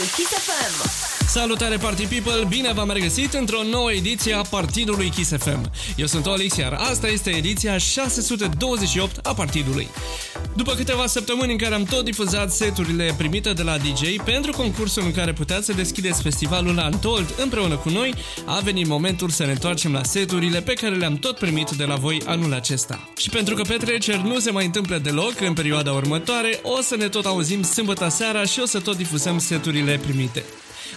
Partidul Kiss FM. Salutare Party People, bine v-am regăsit într-o nouă ediție a Partidului Kiss FM. Eu sunt Olix, iar asta este ediția 628 a Partidului. După câteva săptămâni în care am tot difuzat seturile primite de la DJ pentru concursul în care puteți să deschideți festivalul Untold împreună cu noi, a venit momentul să ne întoarcem la seturile pe care le-am tot primit de la voi anul acesta. Și pentru că petreceri nu se mai întâmplă deloc în perioada următoare, o să ne tot auzim sâmbătă seara și o să tot difuzăm seturile primite.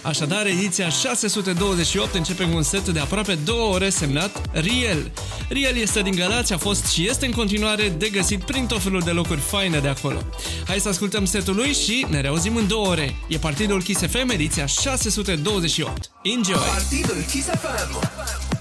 Așadar, ediția 628 începe cu un set de aproape două ore semnat Riel. Riel este din Galați, a fost și este în continuare de găsit prin tot felul de locuri faine de acolo. Hai să ascultăm setul lui și ne reauzim în două ore. E Partidul Kiss FM, ediția 628. Enjoy! Partidul Kiss FM.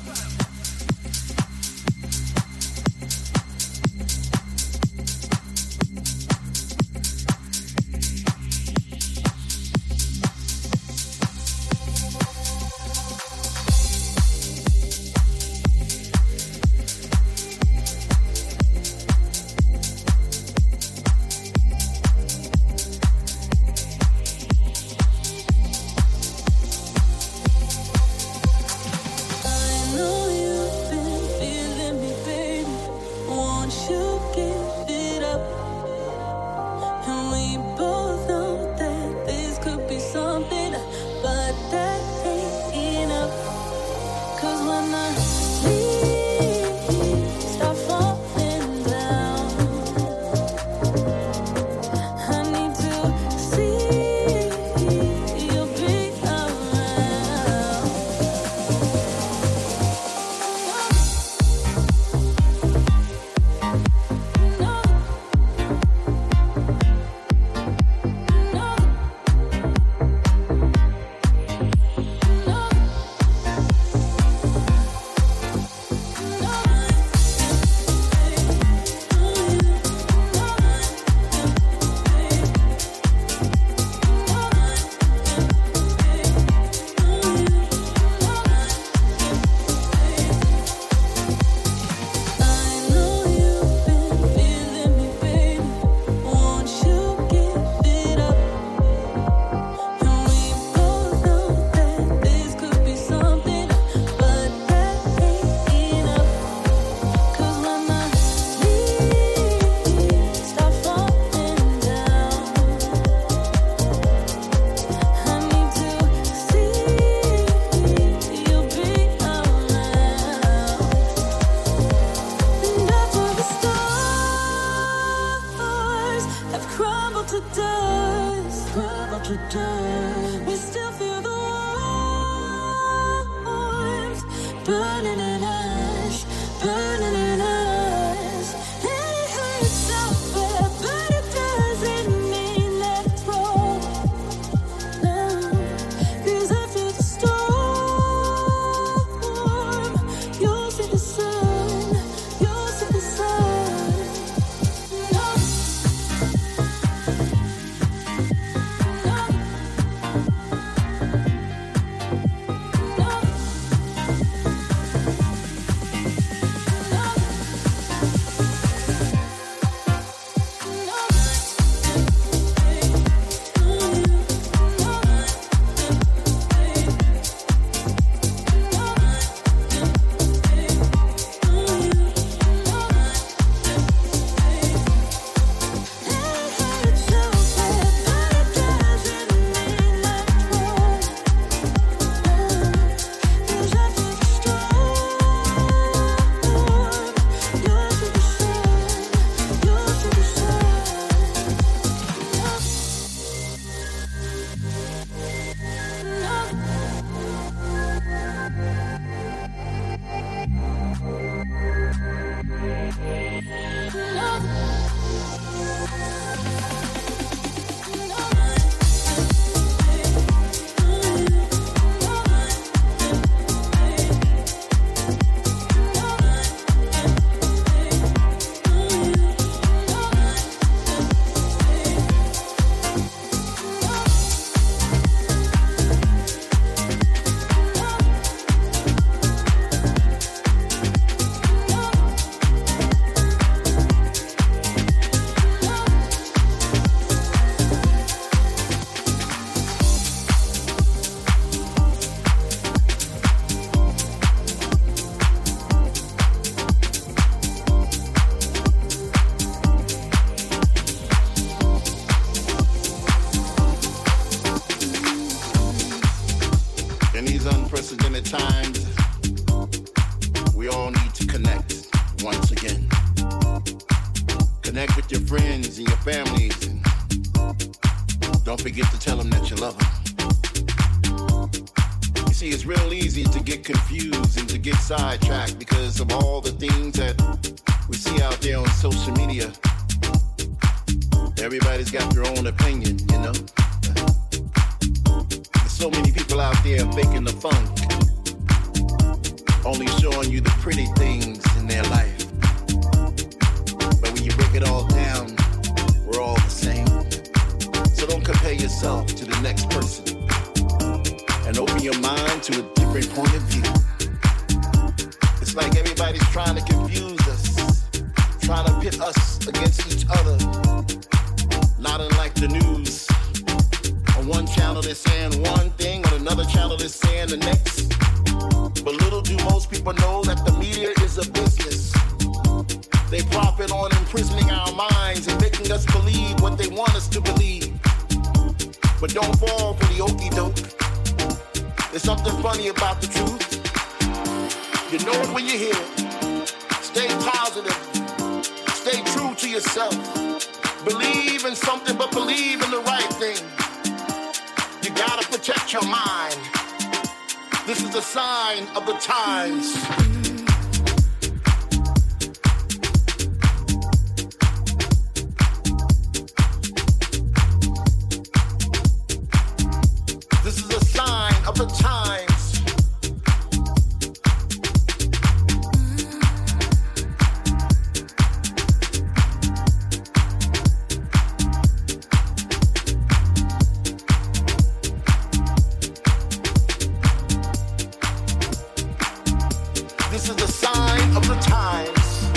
This is the sign of the times.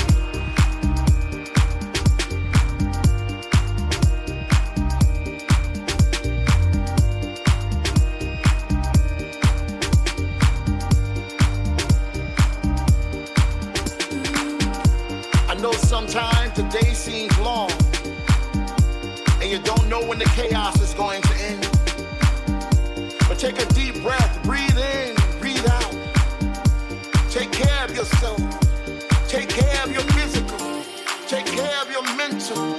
I know sometimes the day seems long, and you don't know when the chaos is going to end. But take a deep breath yourself. Take care of your physical. Take care of your mental.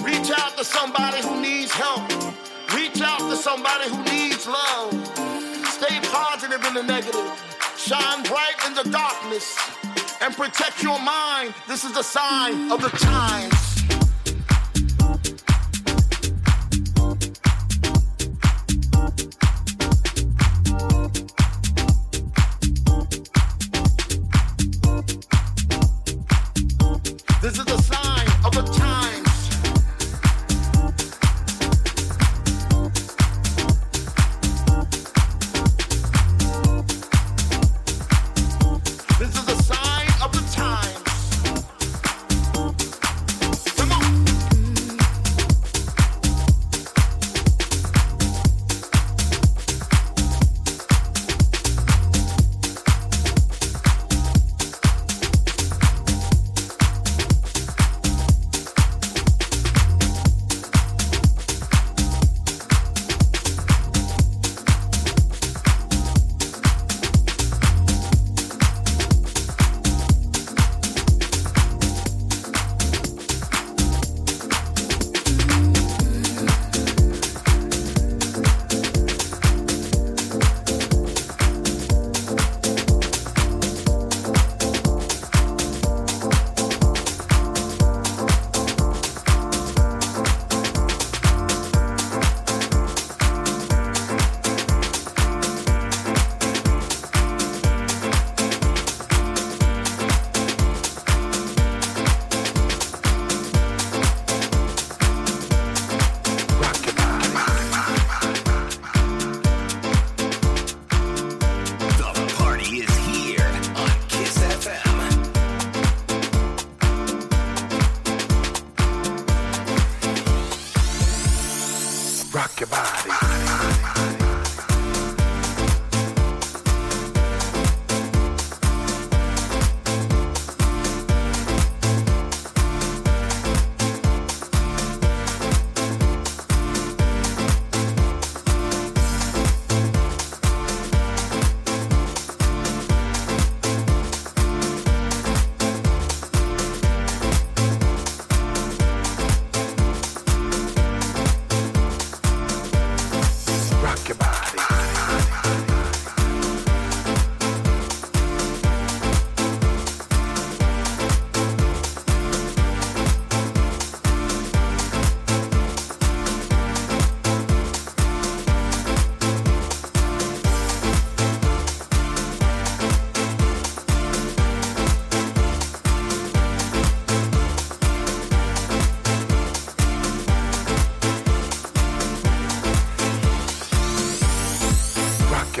Reach out to somebody who needs help. Reach out to somebody who needs love. Stay positive in the negative. Shine bright in the darkness. And protect your mind. This is the sign of the times.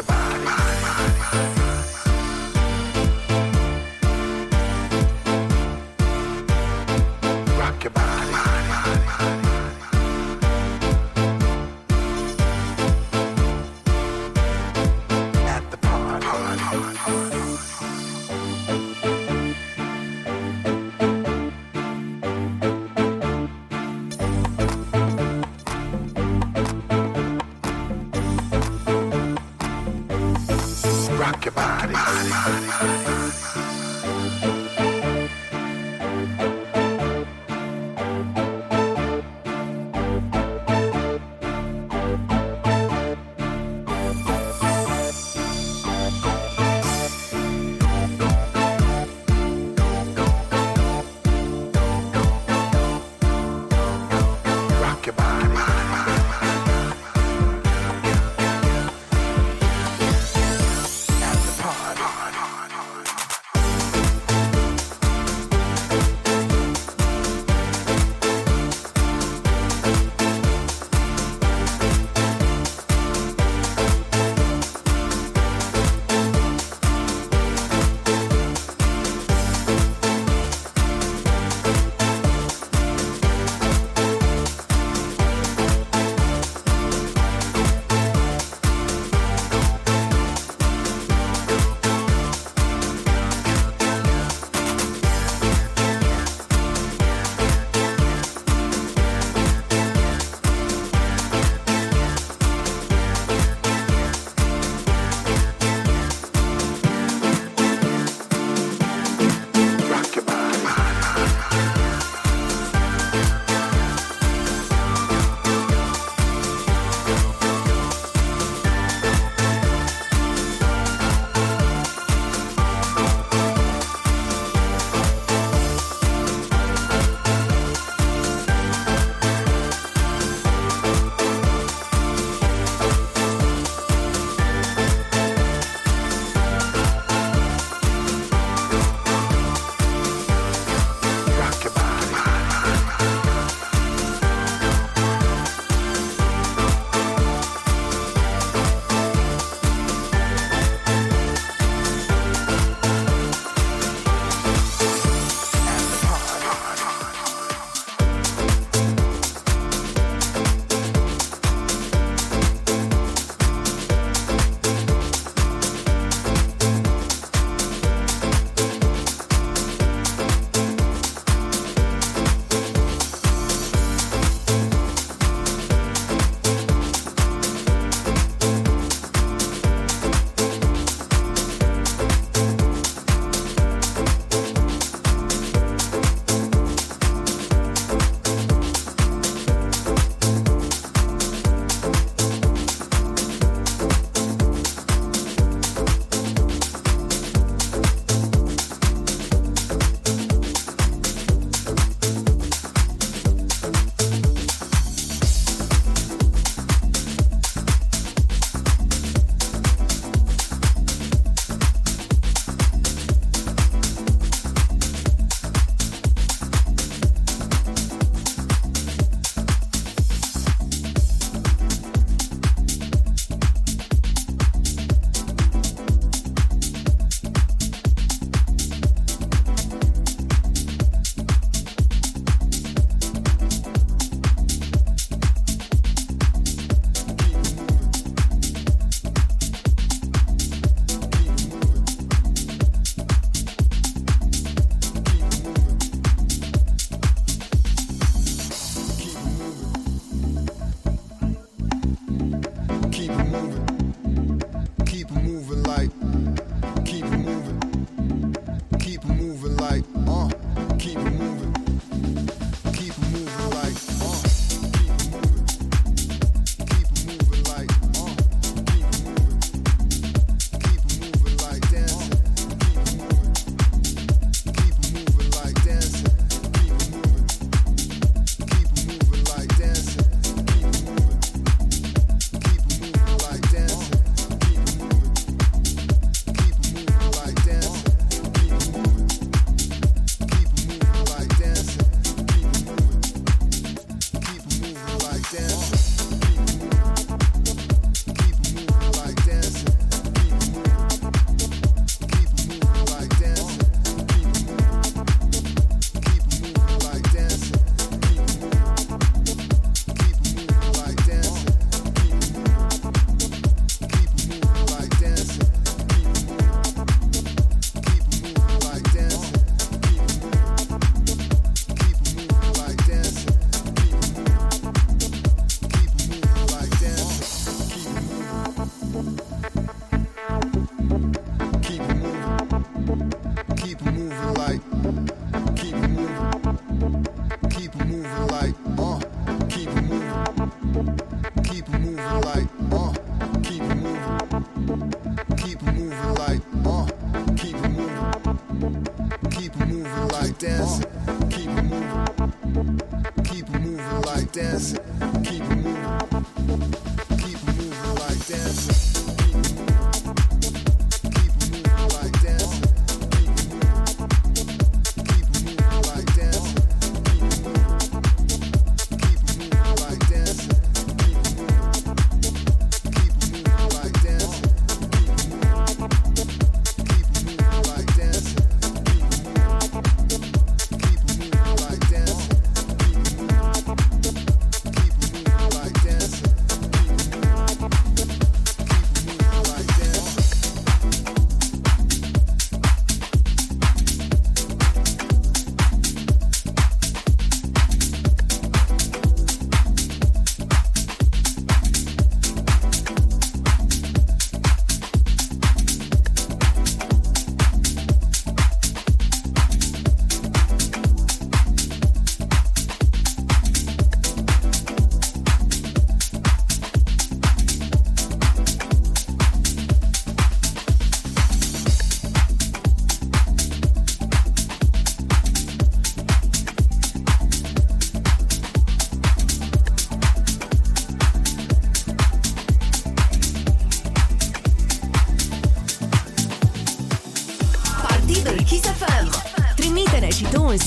think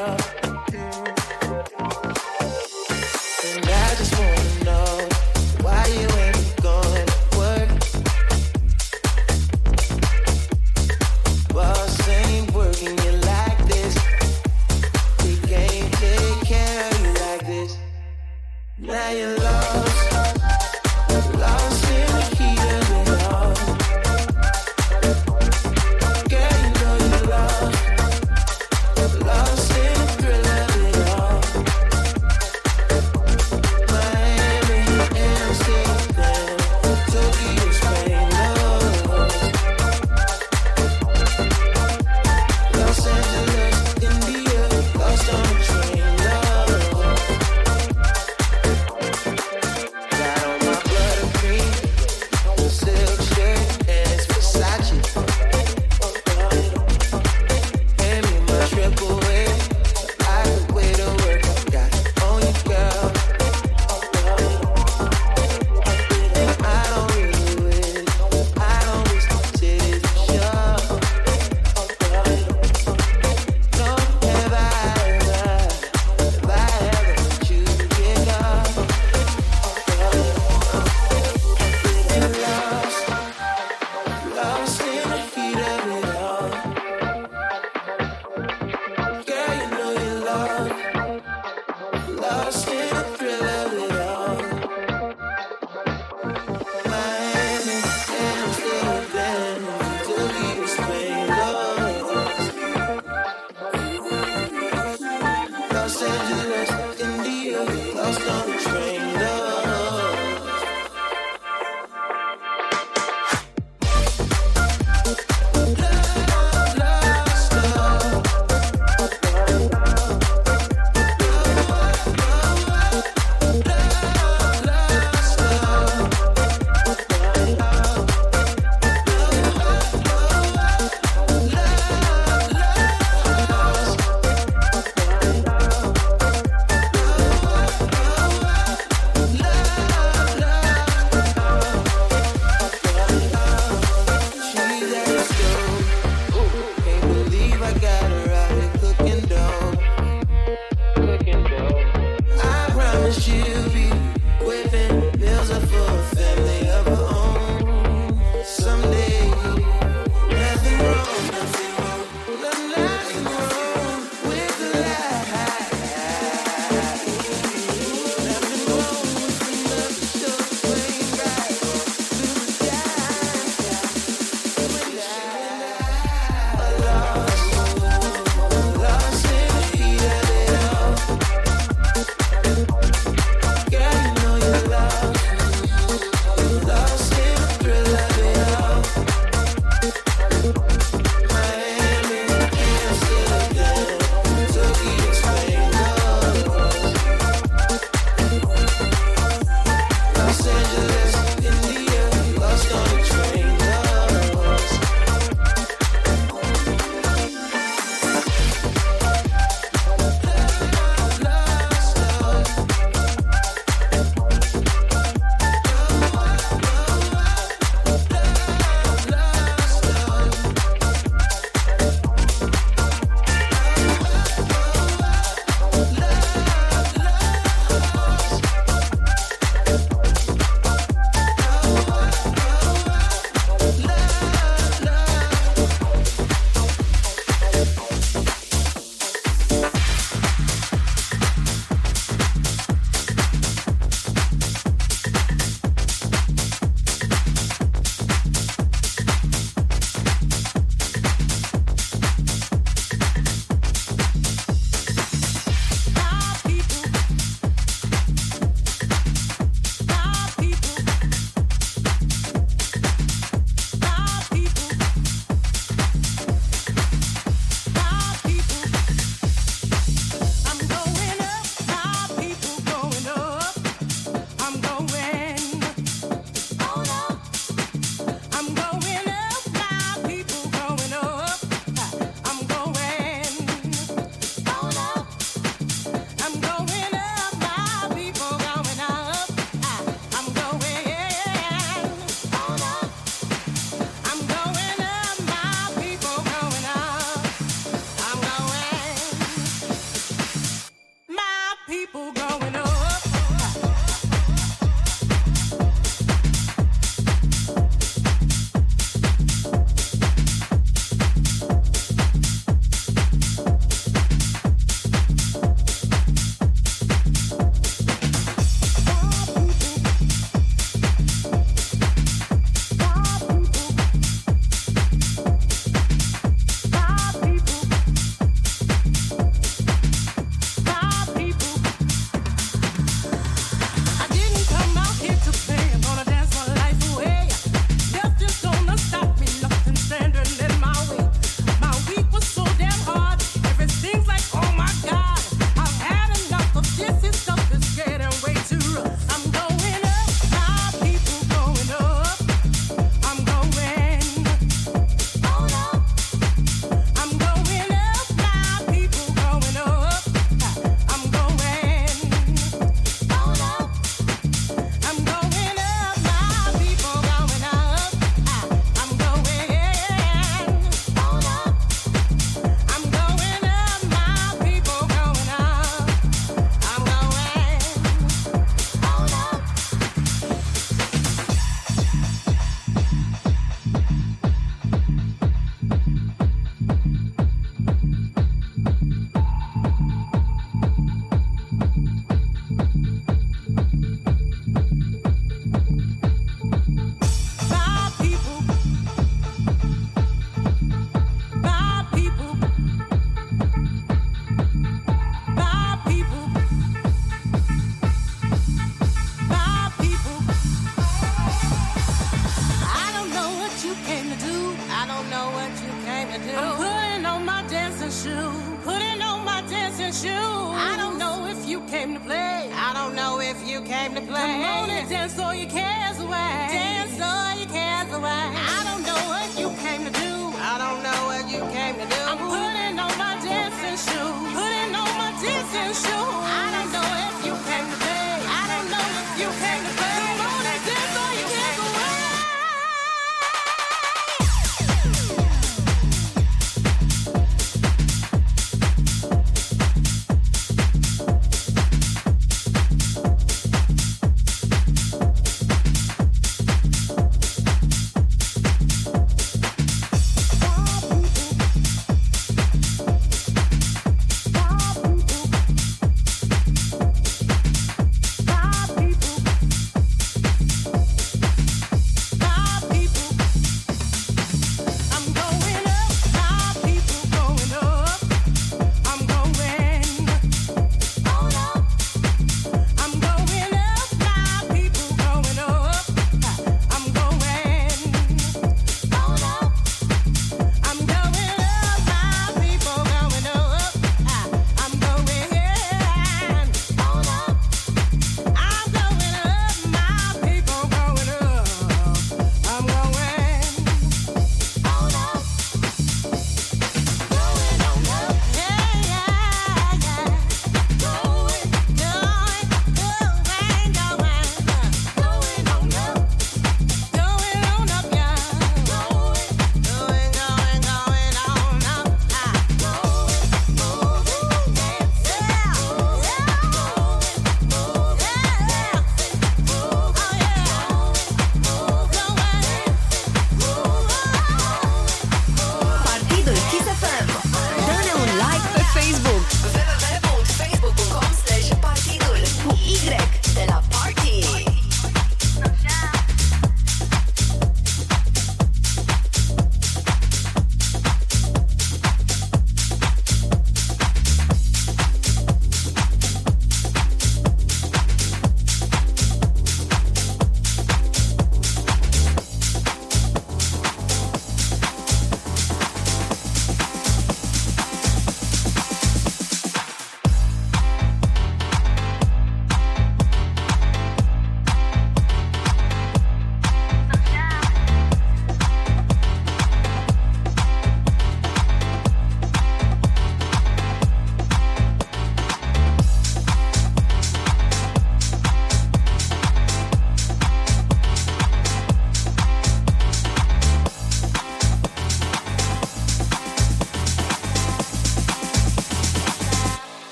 girl.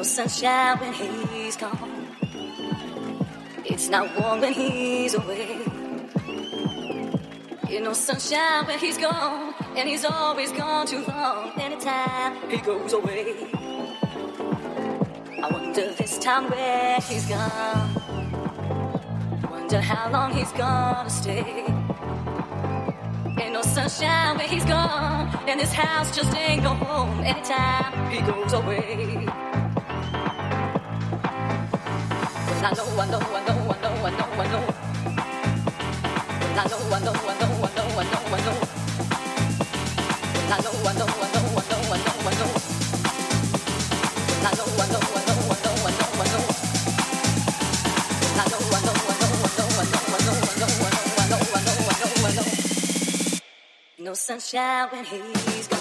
no sunshine when he's gone. It's not warm when he's away. Ain't no sunshine when he's gone, and he's always gone too long. Anytime he goes away, I wonder this time where he's gone. Wonder how long he's gonna stay. Ain't no sunshine when he's gone, and this house just ain't no home anytime he goes away. No sunshine when he's gone.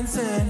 dancing.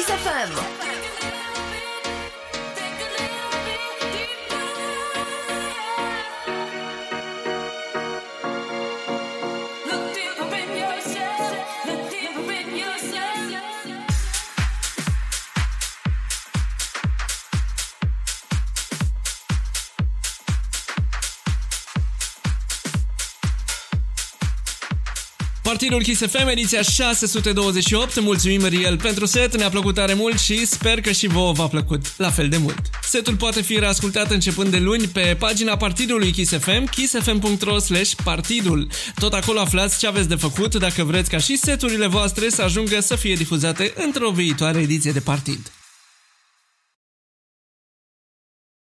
Kiss FM. Partidul Kiss FM, ediția 628. Mulțumim, Riel, pentru set, ne-a plăcut tare mult și sper că și vouă v-a plăcut la fel de mult. Setul poate fi reascultat începând de luni pe pagina partidului Kiss FM, kissfm.ro slash partidul. Tot acolo aflați ce aveți de făcut dacă vreți ca și seturile voastre să ajungă să fie difuzate într-o viitoare ediție de partid.